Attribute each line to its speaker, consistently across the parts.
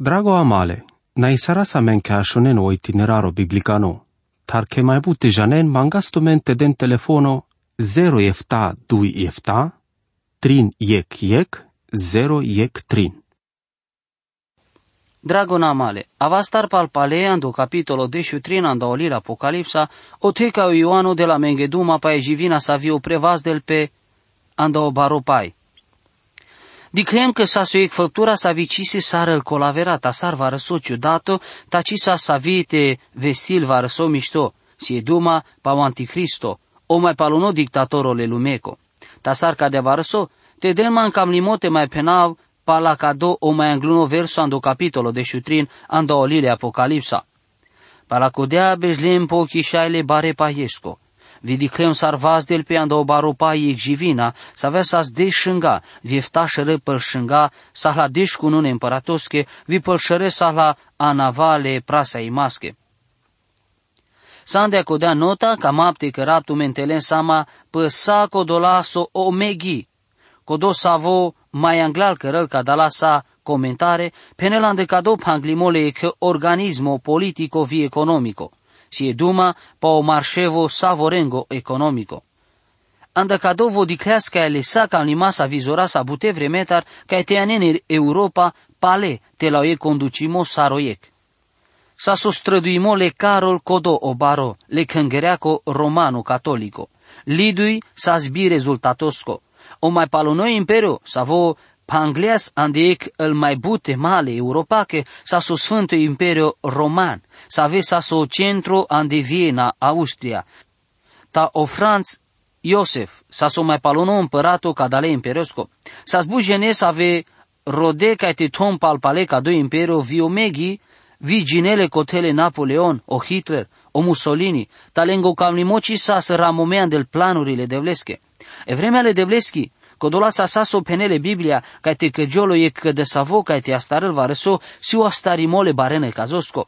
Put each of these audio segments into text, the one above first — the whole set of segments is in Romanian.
Speaker 1: Drago amale, na isara sa men ka shonen o itineraro biblicano, tar ke mai bute janen mangasto mente den telefono 0 efta 2 efta, trin yek yek, 0 yek trin.
Speaker 2: Dragona male, avastar pal paleando capitolo 13 anda olila Apocalipsa, o teca o Ioanu de la Mengeduma pa ejivina sa viu prevaz del pe anda o baropai. Diclem că sa suiec făptura sa vicisi sară el colaverata sar va răso ciudato, taci sa sa vite vestil va răso mișto, si duma pa o anticristo, o mai paluno dictatorole lumeco. Tasar ca de va răso, te delman cam limote mai penav, pala cado o mai angluno verso ando capitolo de șutrin ando olile apocalipsa. Pala codea bejlem po chișaile bare paiesco. Vidiclem sarvaz del pe ando baropa iec jivina, să avea să deșânga, viefta șere pălșânga, să la deșcunune împăratosche, vi pălșăre să la anavale prasa imasche. Sande codea nota ca mapte că raptu mentelen sama păsa codolaso omeghi, codo savo mai anglal cărăl ca dala sa comentare, penelan de cado panglimole că organismo politico vi economico, si e duma pa o marșevo savorengo economico. Anda cado vo dicleasca ele sa ca sa vizora sa bute vremetar ca te anene Europa pale te la e conducimo saroiec. Sa sostrăduimo le Carol Codo Obaro, le cângereaco romano catolico. Lidui sa zbi rezultatosco o mai palonoi imperiu, sa vo Panglias andiec el mai bute male europache sa so Sfântul Imperiu Roman, sa ave sa so centru ande Viena, Austria. Ta o Franz Iosef, sa so mai palono împăratul ca dale imperiosco. Sa zbu genes ave rode ca te tom palpale ca do imperiu vi omeghi, vi ginele cotele Napoleon, o Hitler, o Mussolini, talengo camlimoci sa să ramomean del planurile de vlesche. E vremea le devleski, kodola sa saso penele Biblia, kaj te kajolo je kada savo kaj te astarel vareso, si o astarimole barene kazosko.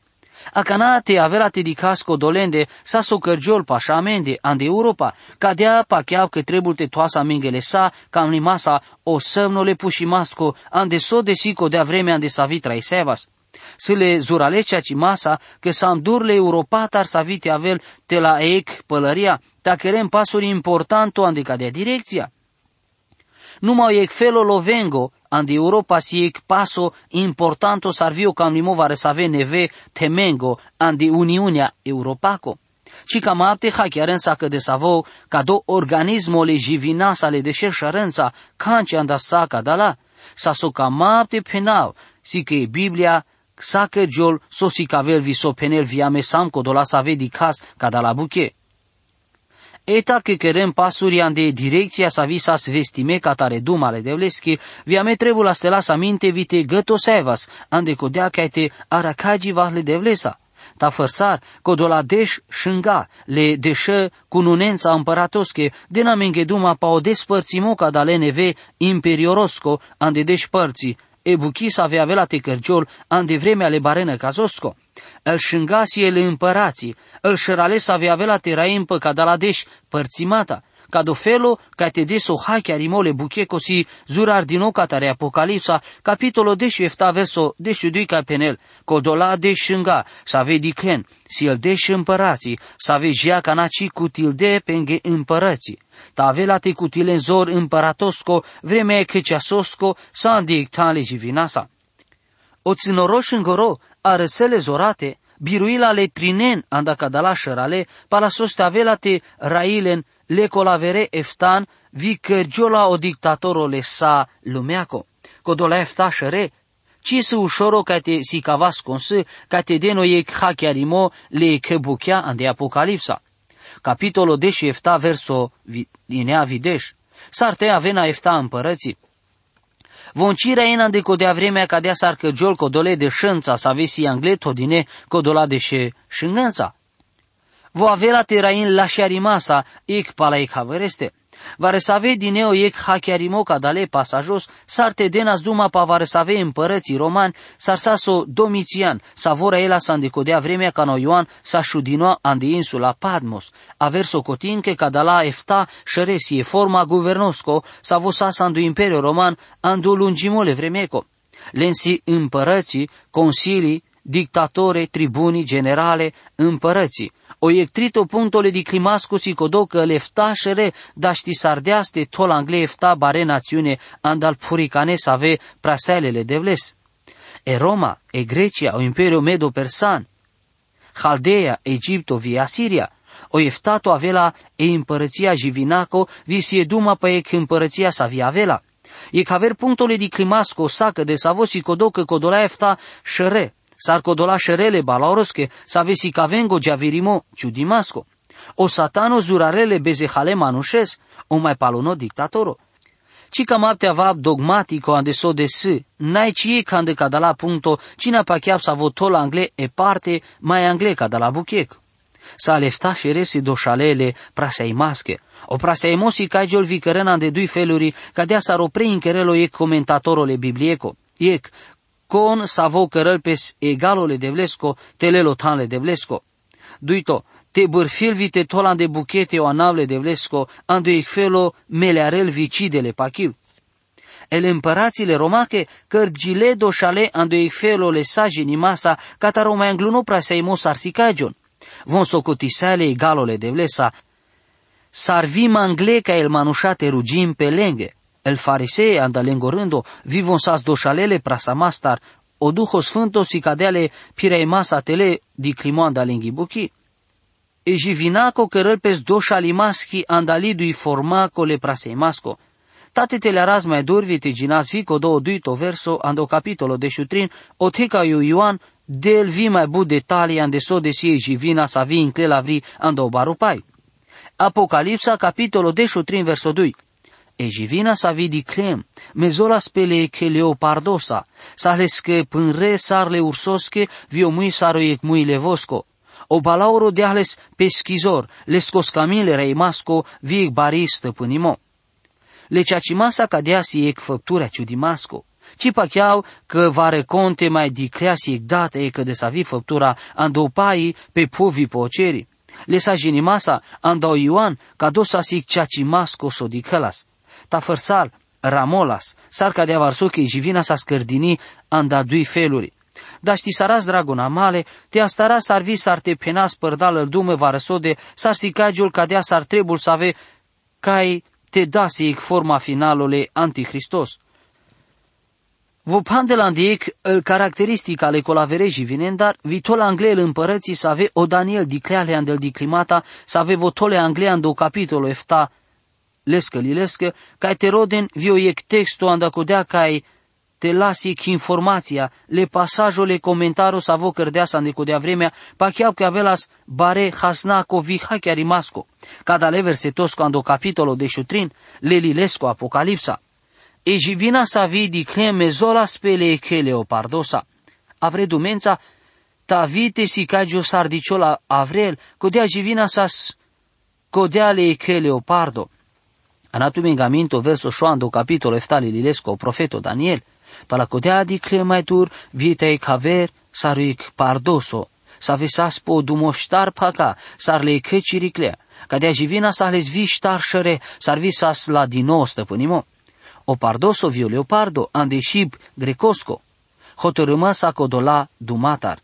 Speaker 2: A canate avera te di casco dolende, saso cărgiol pașamende, ande Europa, cadea pa chiar că trebuie te toasa mingele sa, cam limasa, o sămnole pușimasco, ande so de sico de vreme ande savitra isevas. Sile zuralecea ci masa, că sam durle Europa tar savite avel te la ec pălăria, ta querem pasuri importanto ande cadea direcția. Numai ec felo lovengo, ande Europa si ec paso importanto sarvio cam limovare să ave neve temengo ande Uniunea Europaco. Ci cam apte hachiaren sa că de savo ca do organismo le jivina sa le deșe șărânța canci anda sa ca dala, sa so cam apte penal, si că Biblia sa că jol so si cavel vi so penel viame sam codola sa vedi cas ca dala buche. Eta che querem pasurian de direcția sa visas vestime catare dumale de vleschi, viame trebuie la stela sa minte vite găto sevas, ande codea ca te aracagi vahle de vlesa. Ta fărsar, codola deș șânga, le deșă cununența împăratosche, dena duma pa o despărțimo ca dale neve imperiorosco, ande despărții, e buchis avea vela te cărgiol, ande vremea le barenă cazosco îl șângasi ele împărații, îl șărales avea vela teraim pe cadaladeș părțimata, ca do felo ca te deso hache arimole buchecosi zurar din tare Apocalipsa, capitolo deșu efta verso deșu dui ca penel, codola de șânga, să vedi clen, si el deș împărații, să vezi jea ca naci cutilde penge împărații. Ta avela te cutile zor împăratosco, vremea că ceasosco, sa dictale jivinasa. O ținoroș îngoro, arăsele zorate, biruila le trinen anda cadala șărale, palasoste avela te railen le colavere eftan, vi cărgiola o dictatorole sa lumeaco. Codola efta șăre, ci să ușoro ca te si cavas consă, ca te deno e hachiarimo le căbuchea ande apocalipsa. Capitolul deși efta verso dinea videș. S-ar avena efta împărății. Voncirea ena de codea vremea cadea sar jol codole de șânța să avesi angleto dine codola de șe șângânța. Vo avea terain la șarimasa, ec pala ec havereste. Varesave dineo ec hachiarimoca dale pasajos, sarte denas duma pa varesave împărății romani, sarsaso Domitian, savora ela sa îndecodea vremea ca no Ioan sa șudinoa ande insula Padmos, aver socotinche ca dala efta șeresie forma guvernosco, sa vosa sa andu imperio roman andu lungimole vremeco. lensi împărății, consilii, dictatore, tribunii, generale, împărății, o ectrito punctole di climasco si codocă leftașere, daști sardeaste tol angle efta bare națiune andal puricane să ave praselele de vles. E Roma, e Grecia, o imperiu medo-persan, Haldeia, Egipto, vi Asiria, o eftato avela e împărăția Jivinaco, vi si duma pe e împărăția sa vi avela. E caver punctole di climasco sacă de savosi codocă codola efta șere, Sarkodola šerele balaoroske, savesi kavengo javirimo ciudimasco. O satano zurarele bezehale manușes, o mai paluno dictatoro. Ci cam aptea vab dogmatico ande so de s, n-ai cie cande cadala punto, cina pachiau sa votol angle e parte, mai angle cadala buchec. Sa lefta șeresi doșalele prasei masche, o prasei mosi cagiol vicărena de dui feluri, cadea s-ar opri încherelo e comentatorole biblieco. Ec, con savo cărălpes egalole de vlesco, telelo tanle de vlesco. Duito, te bârfilvi te tolan de buchete o anavle de vlesco, ando felo melearel vicidele pachil. El împărațile romache, cărgile doșale ando felo le sajini masa, cataro mai angluno praseimos arsicagion. Von socotisale egalole de vlesa, sarvi mangleca el manușate rugim pe lenghe. El farisee andalengorândo, vivon sas doșalele prasamastar, o duho sfânto si cadeale pirei masa tele di climo andalenghi buchi. E jivinaco cărăl pes doșalimaschi andalidui formaco le praseimasco. Tate te le mai durvi te ginas vico do duito verso ando capitolo de șutrin, o teca iu Ioan, del vi mai bu detalii ande so de sie jivina sa vi încle la vi ando barupai. Apocalipsa capitolo de șutrin verso 2. E jivina sa vidi clem, mezola spele che leopardosa, sahleske pânre sarle ursoske, viomui saroiec mui levosco. O balauro deahles peschizor, lescos camile reimasco, viec baris stăpânimo. Le ceacimasa cadeasi ec făptura ciudimasco. Ci pachiau că vare conte mai dicreasi ec date e că de sa vi făptura andopai pe povi poceri. Le sa jinimasa andau Ioan ca dosa sic ceacimasco sodicălas tafărsal, ramolas, sarca de avarsoche și vina sa scărdini anda dui feluri. Dar ști saras dragona male, te astara s-ar vi s-ar te penas părdal dume varăsode, s-ar sicagiul cadea s-ar trebul să ave cai te dasi forma finalole anticristos. Vopan de la îndiec, îl caracteristic ale colavereji vinen, dar vitol anglel împărății să ave o Daniel dicleale andel di climata, să ave votole anglean do capitolo efta lescă lilescă, kai te roden vio ec texto anda codea kai te lasi informația, le pasajole comentaro sa vo cărdea sa codea vremea, pa chiar că avelas bare hasnaco viha chiar rimasco, cada le versetosco ando capitolo de șutrin, le lilesco apocalipsa. E jivina sa vidi creme zola spele chele o pardosa. Avre dumența, ta vite si cagio sardiciola avrel, codea jivina sa codea le chele o pardo. Anatomicamente, o verso šoando capitolo eftali lilesco profeto Daniel, para codea di crematur vitei caver saruic pardoso, sa vesas po dumoștar paca, sar le căciriclea, cadea jivina sa les viș ștar șere, sar visas la dino stăpânimo. O pardoso vio leopardo, andeșib grecosco, hotărâmă sa codola dumatar.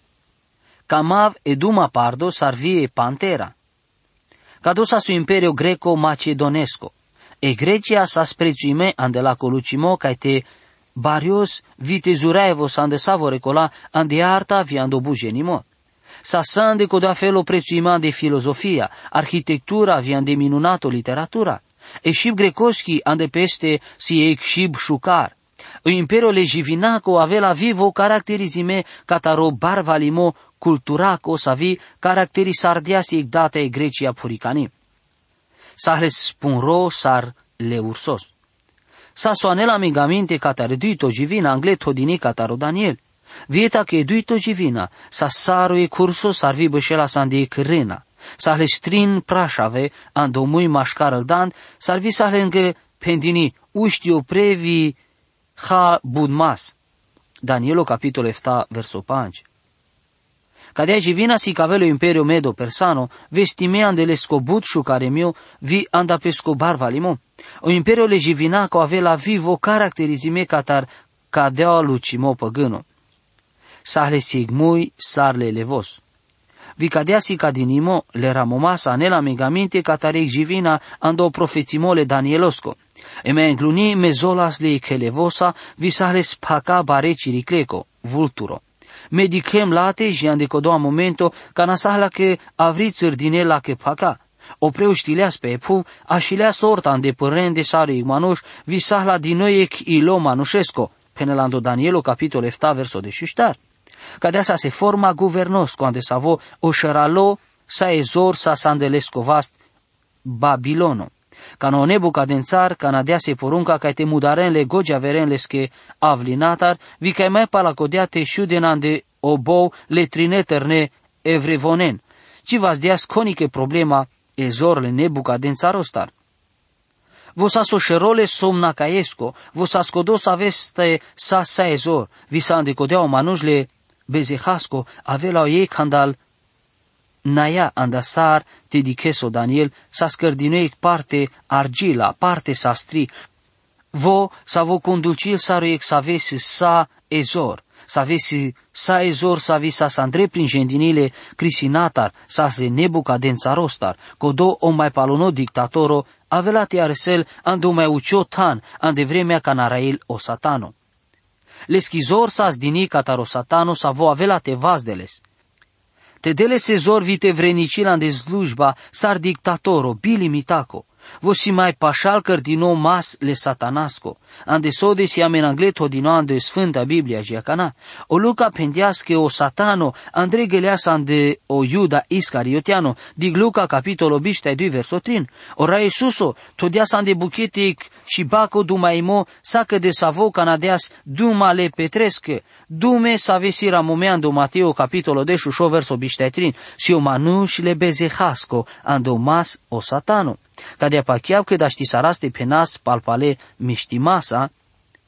Speaker 2: Camav e duma pardo sarvie pantera. Cadosa su imperio greco-macedonesco. E Grecia sa sprețuime ande la colucimo ca te varios vite zuraevo sande savore cola ande arta vi ando bugenimo. Sa sande coda felo prețuima de filozofia, arhitectura vi ande minunato literatura. E shib grecoschi ande peste si ec shib șucar. O imperio legivinaco avela vivo caracterizime cataro barvalimo culturaco savi caracterisardiasi date e Grecia puricani sahles spunro sar le ursos. Sa soanela amigamente catare duito givina angle todini cataro Daniel. Vieta che duito givina, sa saro e curso sarvi bășela sandi cârena. Sahle strin prașave, ando mui mașcar îl dand, sarvi sahle încă pendini uștiu previ ha budmas. Danielo capitolo 7 verso 5. Cadea vina si cavelo imperio medo persano, vestimean de l'escobut care mio, vi anda pesco barva limo. O imperio le jivina co avea vivo caracterizime catar cadea lucimo păgâno. Sahle sigmui sarle levos. Vi cadea si cadinimo le ramomasa nela megamente catarec jivina ando profețimole Danielosco. E me îngluni mezolas le kelevosa vi sahle spaka bare ciricleco, vulturo. Medichem late și andecodoa momento ca nasahla che avrițăr din el che paca. Opreu știleas pe epu, așilea sorta îndepărând de sare igmanoș, visahla din noiec ilo manușesco, penelando Danielo capitol efta verso de șuștar. Ca de se forma guvernos, cuando savo o șeralo sa ezor sa sandelescovast Babilono. Ca no nebucadențar, ca na se porunca ca te mudarenle goja verenleske avlinatar, vi ca mai palacodeate șudenan de obou le trineterne evrevonen. Ci vas deas coniche problema ezorle nebucadențarostar. Vos asoșerole somna caesco, vos ascodos aveste sa sa ezor, vi sa andecodeau manujle bezehasco avela ei candal naia andasar te dicheso Daniel sa scărdinoic parte argila, parte sa stri, vo sa vo conducil saroiec sa vesi sa ezor, sa vesi sa ezor sa vi sa sandre prin gendinile crisinatar, sa se nebuca dențarostar, codo o mai palono dictatoro, avela te arsel ando mai ucio tan, ande vremea canarail o satano. Le schizor sa dini cataro satano sa vo avela te vazdeles. Te dele se zor vite vrenicila de slujba sar dictatoro, bili mitako si mai pașal cărtino mas le satanasco, ande sode si amenangleto dino ande sfânta Biblia giacana, o luca pendiasche o satano, andre geleas ande o Iuda Iscariotiano, dig Luca capitolo biște 2 verso 3, ora Iesuso, todias ande buchetic și baco dumaimo, sacă de savo canadeas duma le petresche, dume sa vesira momeando Mateo capitolo de șușo verso biște 3, si o manuș le bezehasco, ando mas o satano. Cadea pachiau că daști saraste penas palpale miștimasa,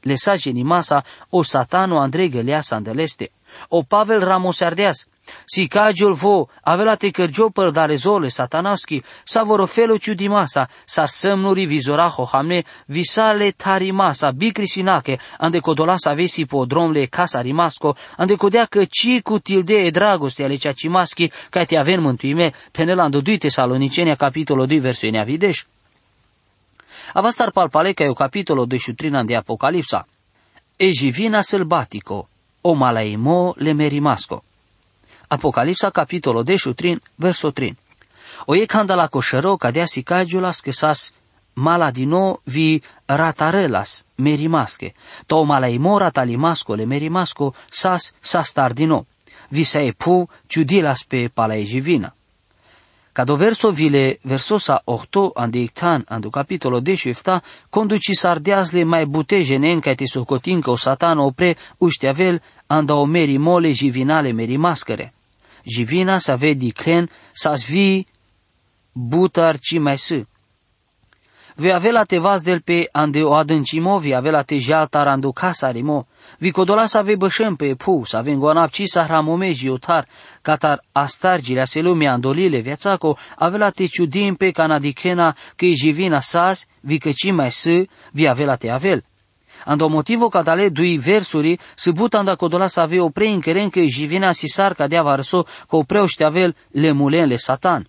Speaker 2: lesa genimasa, o satano Andrei gălea sandeleste. O Pavel Ramosardeas, si cagiul vo, avela te cărgiopăr da rezole satanavski, sa vorofelo ciudimasa, sa semnuri vizoraho hamne, visale tarimasa, bicrisinache, ande codolasa vesi po dromle casa rimasco, ande codea că ci cu tilde e dragoste ale ceacimaschi, ca te avem mântuime, penelando 2 Tesalonicenia capitolo 2 verso in avideș. Avastar palpale ca o capitolo de șutrina de Apocalipsa. Ejivina sălbatico, o malaimo le merimasco. Apocalipsa capitolo 10 verso 3. Oie la coșero cadea sicagiulas que sas maladino vi ratarelas merimasche, to malaimo ratalimasco le merimasco sas sastardino, vi se epu ciudilas pe palaegivina. Cado verso vile versosa 8 andictan andu capitolo 10 șefta, conduci sardeazle mai butejenen ca te socotin o satano opre ușteavel anda o meri mole jivinale meri mascere jivina sa vedi clen sa svi butar ci mai să. Vi avea te vas del pe ande o adâncimo, vi avea te jaltar ando casa rimo, vi codola sa ve bășăm pe pu, sa ven goanap ci sa hramome jiotar, catar astargile se lume andolile viațaco, avea te ciudim pe canadicena că jivina sas, vi căci mai să, vi avea te avel. Ando motivo catale dui versuri se butanda codola să ave o preinkeren că jivina sisar cadea varso că o preoște avel le mulen le satan.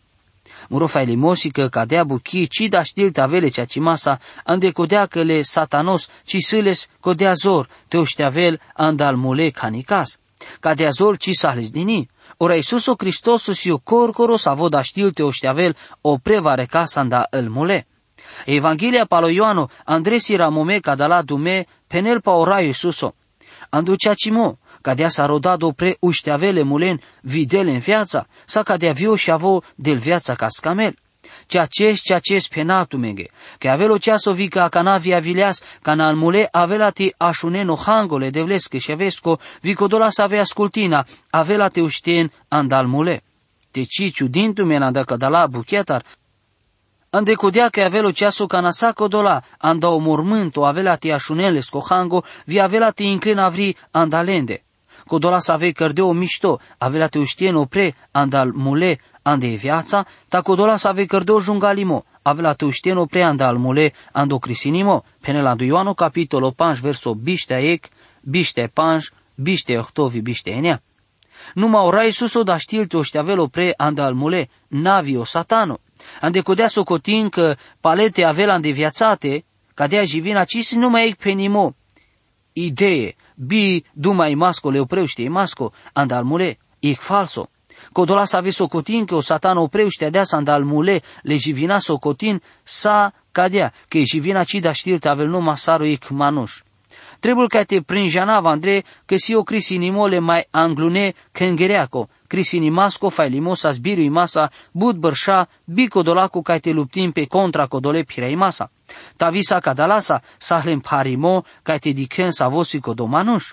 Speaker 2: Muro fai limosi că cadea buchi ci da știl avele cea cimasa ande codea că le satanos ci sâles codea zor te avel andal mule canicas. Cadea zor ci sahles dini. Ora Iisuso Hristosus io corcoro sa voda știl te avel o prevare casa anda îl mule. Evanghelia palo Ioano, Andresi ramome la dume, penel pa ora Iisuso. Anducea cimo, cadea s-a rodat pre ușteavele mulen videle în viața, sa cadea vio și avo del viața ca scamel. Ceea ce ceea ce penatu mege, că avelo ceaso vica cana via vileas, cana al mule avela te așuneno hangole de vlescă și avesco, vico dola să avea ascultina, avela te uștien andal mule. Te ciciu dintu mena dacă da la buchetar, Ande codea că avelo ceasul saco dola, anda o mormânto avela te așunele scohango, vi avela te inclina vri andalende. Codola să ave cărdeo mișto, avela te uștien opre, andal mule, ande e viața, ta codola să ave cărdeo jungalimo, avela te uștien opre andal mule, ando crisinimo, pene la Ioano capitolo 5 verso biștea ec, biște panj, biște ohtovi, biște enea. Numa ora Iisuso da știlte o șteavelo pre andalmule, navi o satano. Ande codea socotin că palete avela viațate, cadea jivina ci nu mai ec penimo. Idee, bi dumai masco le opreuște masco, andalmule, ec falso. Codola sa avea socotin că o satan opreuște dea sa andalmule, le jivina socotin sa cadea, că jivina ci da știlte avel numai saru ec manuș. Trebuie ca te prinjanava Andrei că si o crisinimole mai anglune kengereaco, crisinimasco fai limosa zbirui masa, bud bărșa, bico dolacu ca te luptim pe contra codole pirei masa. Ta visa cadalasa, sahlem parimo, ca te diken sa vosi codomanuș.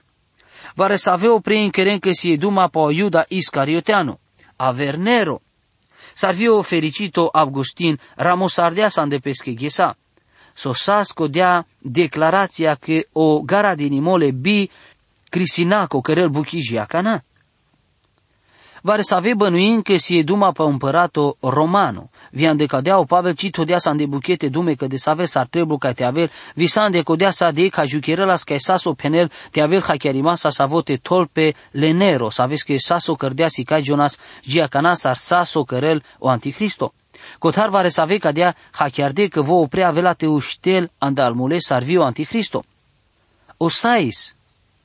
Speaker 2: Vare să avea prin keren că si duma pa Iuda Iscarioteanu, avernero. S-ar fi o fericito Augustin Ramosardea sa de pesche ghesa sosasco dea declarația că o gara din imole bi crisinaco cărel buchijia cana. Vare să ave bănuin că si e duma pe împărato romano. Vian de cadea o pavel ci todea sa de buchete dume că de să ave s-ar treblu ca te aver, visan de codea sa de ca jucherela ca saso penel te aver ha chiarimasa sa vote tolpe lenero, să aveți că saso cărdea si ca Jonas, gia cana s-ar saso cărel o anticristo. Cotar va resave cadea hachiarde că vă oprea avea teuștel andalmule sarvio anticristo. Osais,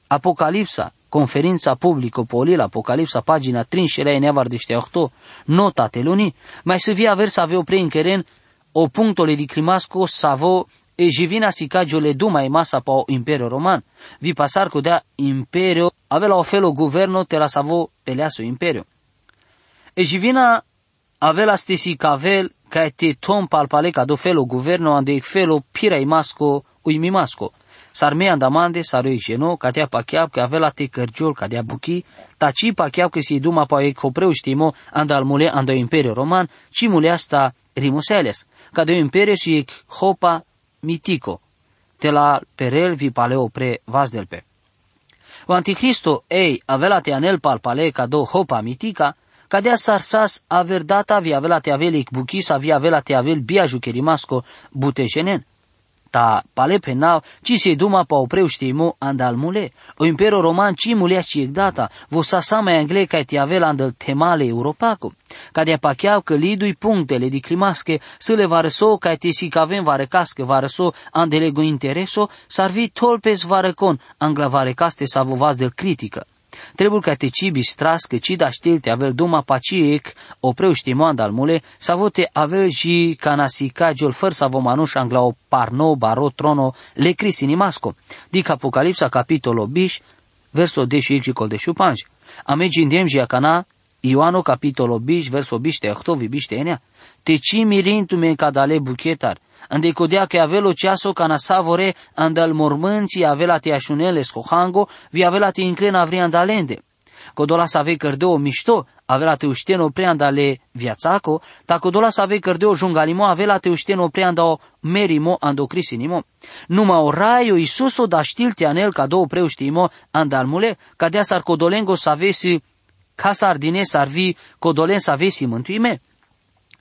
Speaker 2: Apocalipsa, conferința publică polil, Apocalipsa, pagina 13 nevar de 8, nota teluni, mai să via aver să avea oprea în keren o punctole di climasco savo e jivina sicagio le duma e masa pa imperio roman. Vi pasar cu dea imperio, avea la ofelo governo te la savo peleaso imperio. E jivina avela stesi cavel ca te tom palpale ca do felo governo ande felo pira masco uimi masco. Sarme andamande saroi geno ca te pachiab că avela te cărgiol ca de buchi, taci pachiab că si duma pa e copreu știmo andalmule ando imperio roman, ci mule asta rimuseles, ca de imperio si ec hopa mitico, te la perel vi paleo pre vazdelpe. O anticristo ei avela te anel palpale ca do hopa mitica, Cadea sarsas aver data vi avela te avel buchis avia avela te avel bia jucherimasco butejenen. Ta pale penau, ci se duma pa opreu știmu andalmule, o impero roman ci mulea ci data, vo sasama angle ca te avela andal temale europaco. Cadea pacheau că lidui punctele di climasche să le varăso ca te si cavem varecasche varăso andelego intereso, sarvi tolpes varecon angla varecaste savovaz del critică. Trebuie ca te cibi stras că ci da știlte avel duma paciec opreu știmoan dal mule, sa vote avel și canasica giol făr sa vomanuș șangla o parno baro trono le crisi nimasco. Dic Apocalipsa capitolo biș, verso 10 și col de șupanj. Amegi indiem și acana Ioano capitolo biș, verso biște ochtovi biște enea. Te ci mirintu men cadale buchetar ande codea che avelo ceaso cana savore andal mormânții avela te așunele scohango, vi avela te inclena avri andalende. Codola să ave cărdeo mișto, avela te ușteno pre andale viațaco, ta codola să ave cărdeo jungalimo, avela te ușteno pre andao merimo ando crisinimo. Numa o raio Isuso da știlte anel ca două preuștimo andalmule, ca dea sar codolengo să avesi ca sardine sarvi codolen să avesi mântuime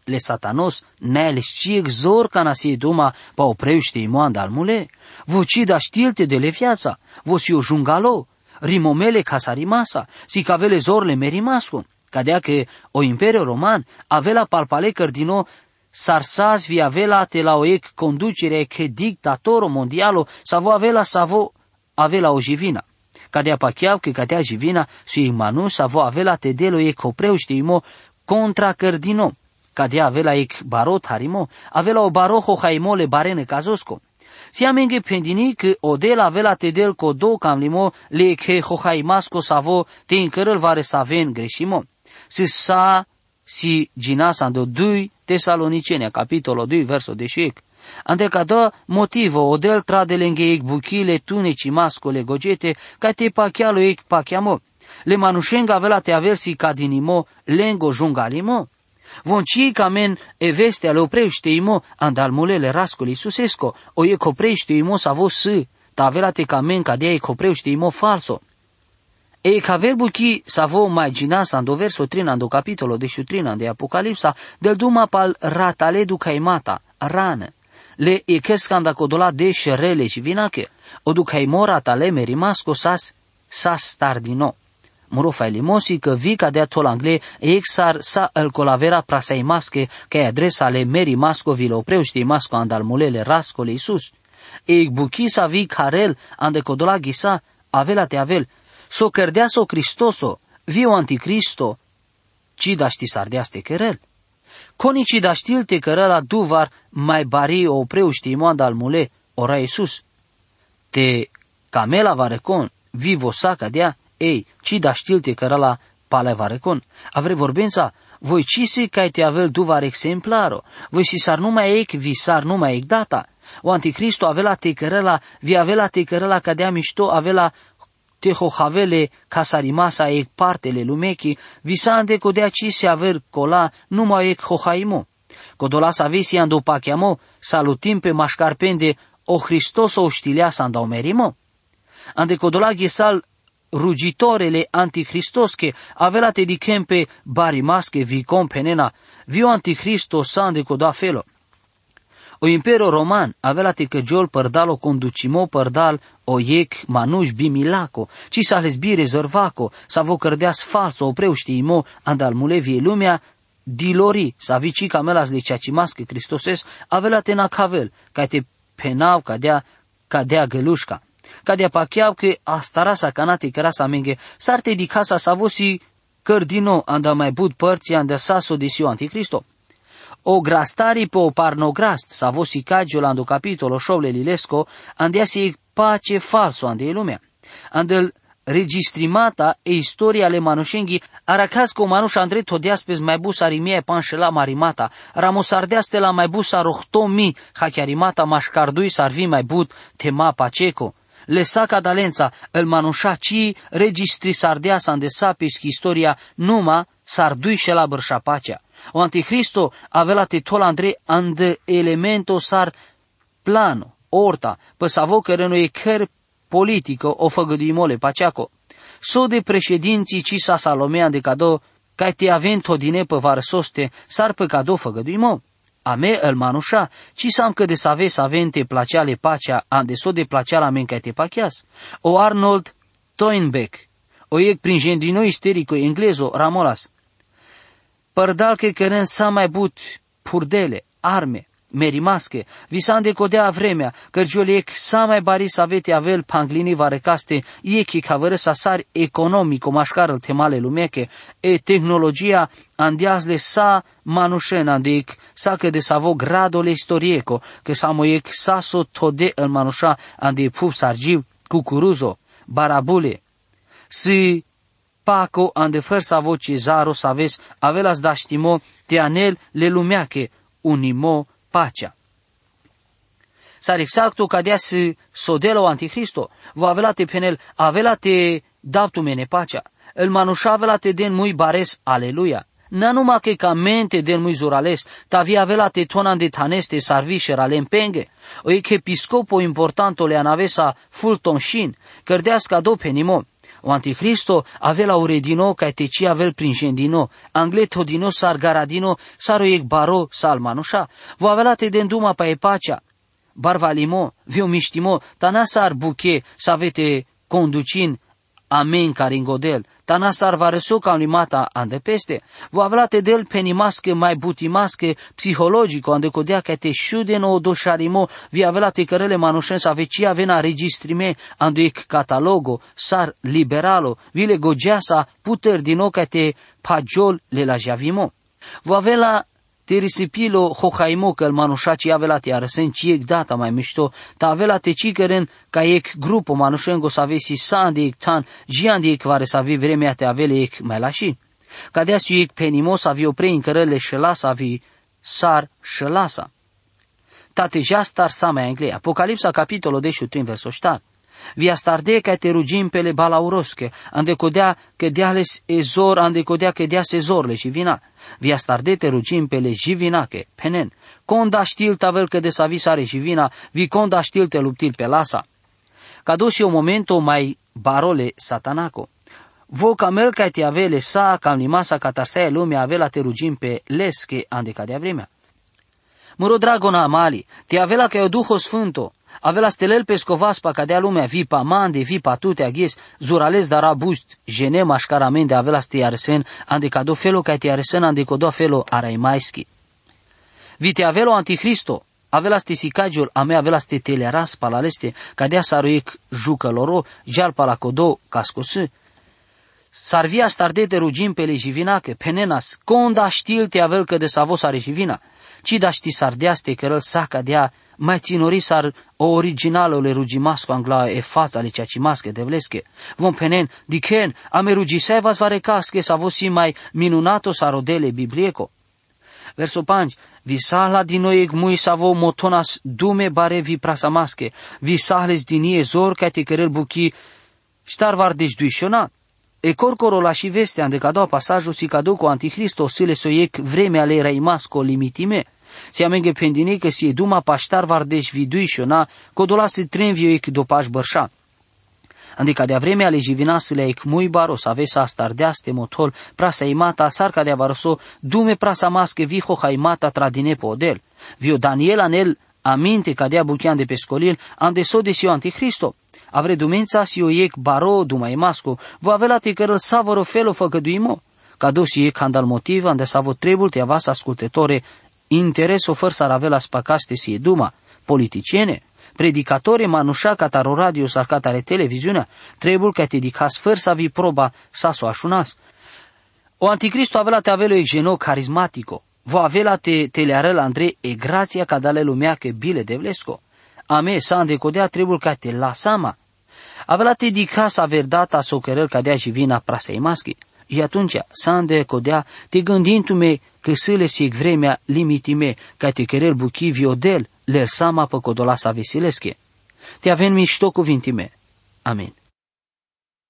Speaker 2: le satanos nele și exor ca nasi duma pa oprește imo mule, voci da știlte de le viața, voci o jungalo, rimomele casarimasa, si cavele zorle merimasco, cadea că o imperiu roman avea palpale cărdino sarsas vi avela te la oec conducere che dictatoro mondialo savo avela savo avela o jivina. Cadea pacheau că cadea jivina și manu savo avela te delo e copreuște imo contra cărdino Cadea avela ik barot harimo, avela o baroho haimole barene kazosko. Siamenge pendini că odela avela tedel co do cam limo le che hohaimasco savo te încărăl vare saven greșimo. Si sa si ginasa do 2 Tesalonicenia, capitolo 2, verso 10. Ante ca do motivo odel trade lenghe ek buchile tuneci mascole gogete ca te pachialo ek pachiamo. Le manușenga avela te aversi ca dinimo lengo jungalimo. Vonci men e veste ale oprește imo andalmulele rascoli susesco, o e coprește imo sa vo s, ta avelate men ca de e coprește imo falso. E ca verbu chi sa vo mai gina sa ando verso trina ando capitolo de trina de Apocalipsa, del duma pal ratale du caimata, rană. le ekeskanda kodola de sherele și vinake, o duc mora tale merimasco sas sas tardino. Muro fai limosi că vica de atol angle exar sa el colavera prasai masche că e adresa le meri masco vi lo preuști masco andalmulele rascole Iisus. E buchi sa vi carel ande codola ghisa avela te avel, so cărdea so Cristoso, viu anticristo, ci da ști sardeaste kerel. Conici da știlte la duvar mai bari o preuști moanda al mule, ora Iisus. Te camela varecon, vivo saca dea, ei, ci da știlte la pale varecon. Avre vorbența, voi ci si cai te avel duvar exemplaro, voi si sar numai ec, vi sar numai ec data. O anticristo avela te cărăla, vi avela te cărăla dea mișto, avela tehohavele casarimasa ec partele lumechi, visande codea ci se aver cola numai ec hohaimo. Codola sa visi ando pachiamo, salutim pe mașcarpende o Hristos o știlea sa merimo. Ande codola ghesal rugitorele antichristosche avelate di kempe barimasche vi compenena, viu antichristo sande coda felo. O impero roman avelate că jol părdalo conducimo părdal o iec manuș bimilaco, ci sa lesbi rezervaco, sa vo cărdeas falso, opreu știimo, andal mulevie lumea, dilori, sa vici camelas de ceacimasche Cristoses, avelate na cavel, ca te penau cadea, cadea gălușca. Cadea pacheau că astara sa canate că sa menge, sarte di casa sa vosi cărdino anda mai bud părții anda saso de sio anticristo. O grastari po parnograst, sa vosi cagio lando capitolo șovle lilesco, andiasi pace falso ande lumea. Andel registrimata e istoria le manușenghi, aracasco manuș andre todiaspes mai bus arimie panșela marimata, ramosardeaste la mai bus arohtomi, hachiarimata mașcardui sarvi mai but tema paceco. Le saca dalența, el manușa ci registri sardeasa ande sapis istoria numa sardui și la bărșa pacea. O anticristo avea titol andre and elemento sar plano, orta, pe savo care nu e chiar politică o mole paceaco. So de președinții ci sa Salomea de cado, ca te avent o dine pe varsoste, sar pe cado mo. A me el manușa, ci sam că de save savente placeale pacea, an de so de placeala men ca te pacheas. O Arnold Toynbeck, o iec prin gendino isterico englezo Ramolas. Părdal că căren sa mai but purdele, arme, merimasche, visande codea vremea, cărgioliec sa mai bari să avete avel panglini varecaste, iechi cavără sa sar economico mașcară temale lumeche, e tehnologia andiazle sa manușen andic, sa că de savo gradole istorieco, că sa moiec sa so tode în manușa andi pup sargiv, cucuruzo, barabule, si paco ande făr sa voce zaro sa ves, avelas da știmo, te anel le lumeache, unimo pacea. Sar exacto cadea să sodelo anticristo, va avelate penel, avelate mene pacea, el manușavelate den mui bares, aleluia. Na numai că ca mente den mui zurales, ta via avelate tonan de taneste sarvișer ale penge, o e că episcopo importanto le anavesa fulton shin, cărdeasca do penimo, o anticristo avea uredino ca teci avel prinjendino, angleto dino sar garadino, saro ec baro sal manușa, vo avea te denduma pa e pacea. Barvalimo, viu miștimo, tana sar buche, să avete conducin amen caringodel, tanasar va resoca limata ande peste, va avlate del penimasche mai butimasche psihologico ande codea che te sciude no doșarimo, vi avelate cărele manușen sa vecia vena registrime ande ec catalogo, sar liberalo, vile gogeasa puter din oca te pagiol le la javimo. Va avela te risipilo hohaimo că manușa ci avela te arăsen ci ec data mai mișto, ta avela te ci căren ca ec grupo manușengo să avesi san de ec tan, jian de ec vare să avi vremea te avele ec mai lași. Ca de ec penimo să avi opre încărăle șela să avi sar șelasa. Tate jastar sa mai Anglia, Apocalipsa capitolul 13 versul 7. Via starde ca te rugim pe le balaurosche, ande codea că deales ezor, ande codea că dea sezorle și vina. Via starde te rugim pe le jivinache, penen. Conda știl tavel că de sa visare și vina, vi conda știl te luptil pe lasa. Ca dus o momento mai barole satanaco. Vo camel ca te avele sa, cam limasa ca tarsaia lumea avela te rugim pe lesche ande ca de vremea. Măro dragona amali, te avela că o Duho Sfânto, avela stelel pescovaspa ca dea lumea vi pa mande, vi pa tute aghes, zurales dara bust, genem așcaramende avela ste arsen, ande cado felo ca te arsen ande codo felo araimaischi. Vi te avelo anticristo, avela ste sicagiul, a mea avela ste teleras palaleste, ca dea saruic jucăloro, jar pala codo cascosă, Sarvia stardete rugim pe leživinache, penenas, conda știl te avel că de savos are živina. Ci da ști sardeaste că răl saca dea, mai ținori sar o originală le rugimasco angla e fața le ceacimasche de vlesche. Vom penen, dichen, ame rugisai vas vare casche sa vosi mai minunato sarodele biblieco. Verso 5. Visala din noi mui savo motonas dume bare vi prasamasche, visahles dinie zor ca te querel buchi, ștar var deci duișona, E corcoro la și vestea de cadou pasajul si cadou cu anticristo sile soiec vreme ale reimasco limitime. Se amenge pendine că si duma paștar vardeș viduișona, codola se trenvioic dopaș bărșa. Adică de vreme ale jivinasile ec mui baros avesa astardeaste motol prasa imata sarca de baroso dume prasa masche viho haimata tradine podel. Vio Daniel anel aminte ca dea buchian de pescolil ande so de sio anticristo avre dumența si o iec baro dumai masco, va avea te cărăl savoro felo făgăduimo, ca dosi e candal motiv ande savo trebul te avas ascultătore intereso făr s-ar avea la spacaste si e duma, politiciene, predicatore manușa cataro radio sau catare televiziunea, trebul ca te dicas făr să vi proba sa so așunas. O anticristo avea te avelo e geno carismatico, vo avea te telearel Andrei e grația ca dale lumea che bile de vlesco. Ame sa andecodea trebul ca te la sama, avea te di casa verdata socherel cadea și vina prasei maschi. Și atunci, sande codea, te gândindu-me că sile sig vremea limitime, ca te querel buchi viodel, ler sama pe codola sa vesilesche. Te avem mișto cuvintime. Amin.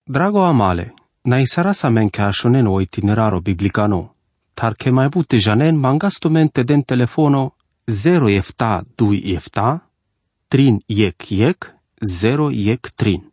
Speaker 1: Drago amale, na isara sa men ca shonen o itineraro biblicano, tar che mai bute janen mangastumente den telefono 0 efta 2 efta, trin yek yek, 0 yek trin.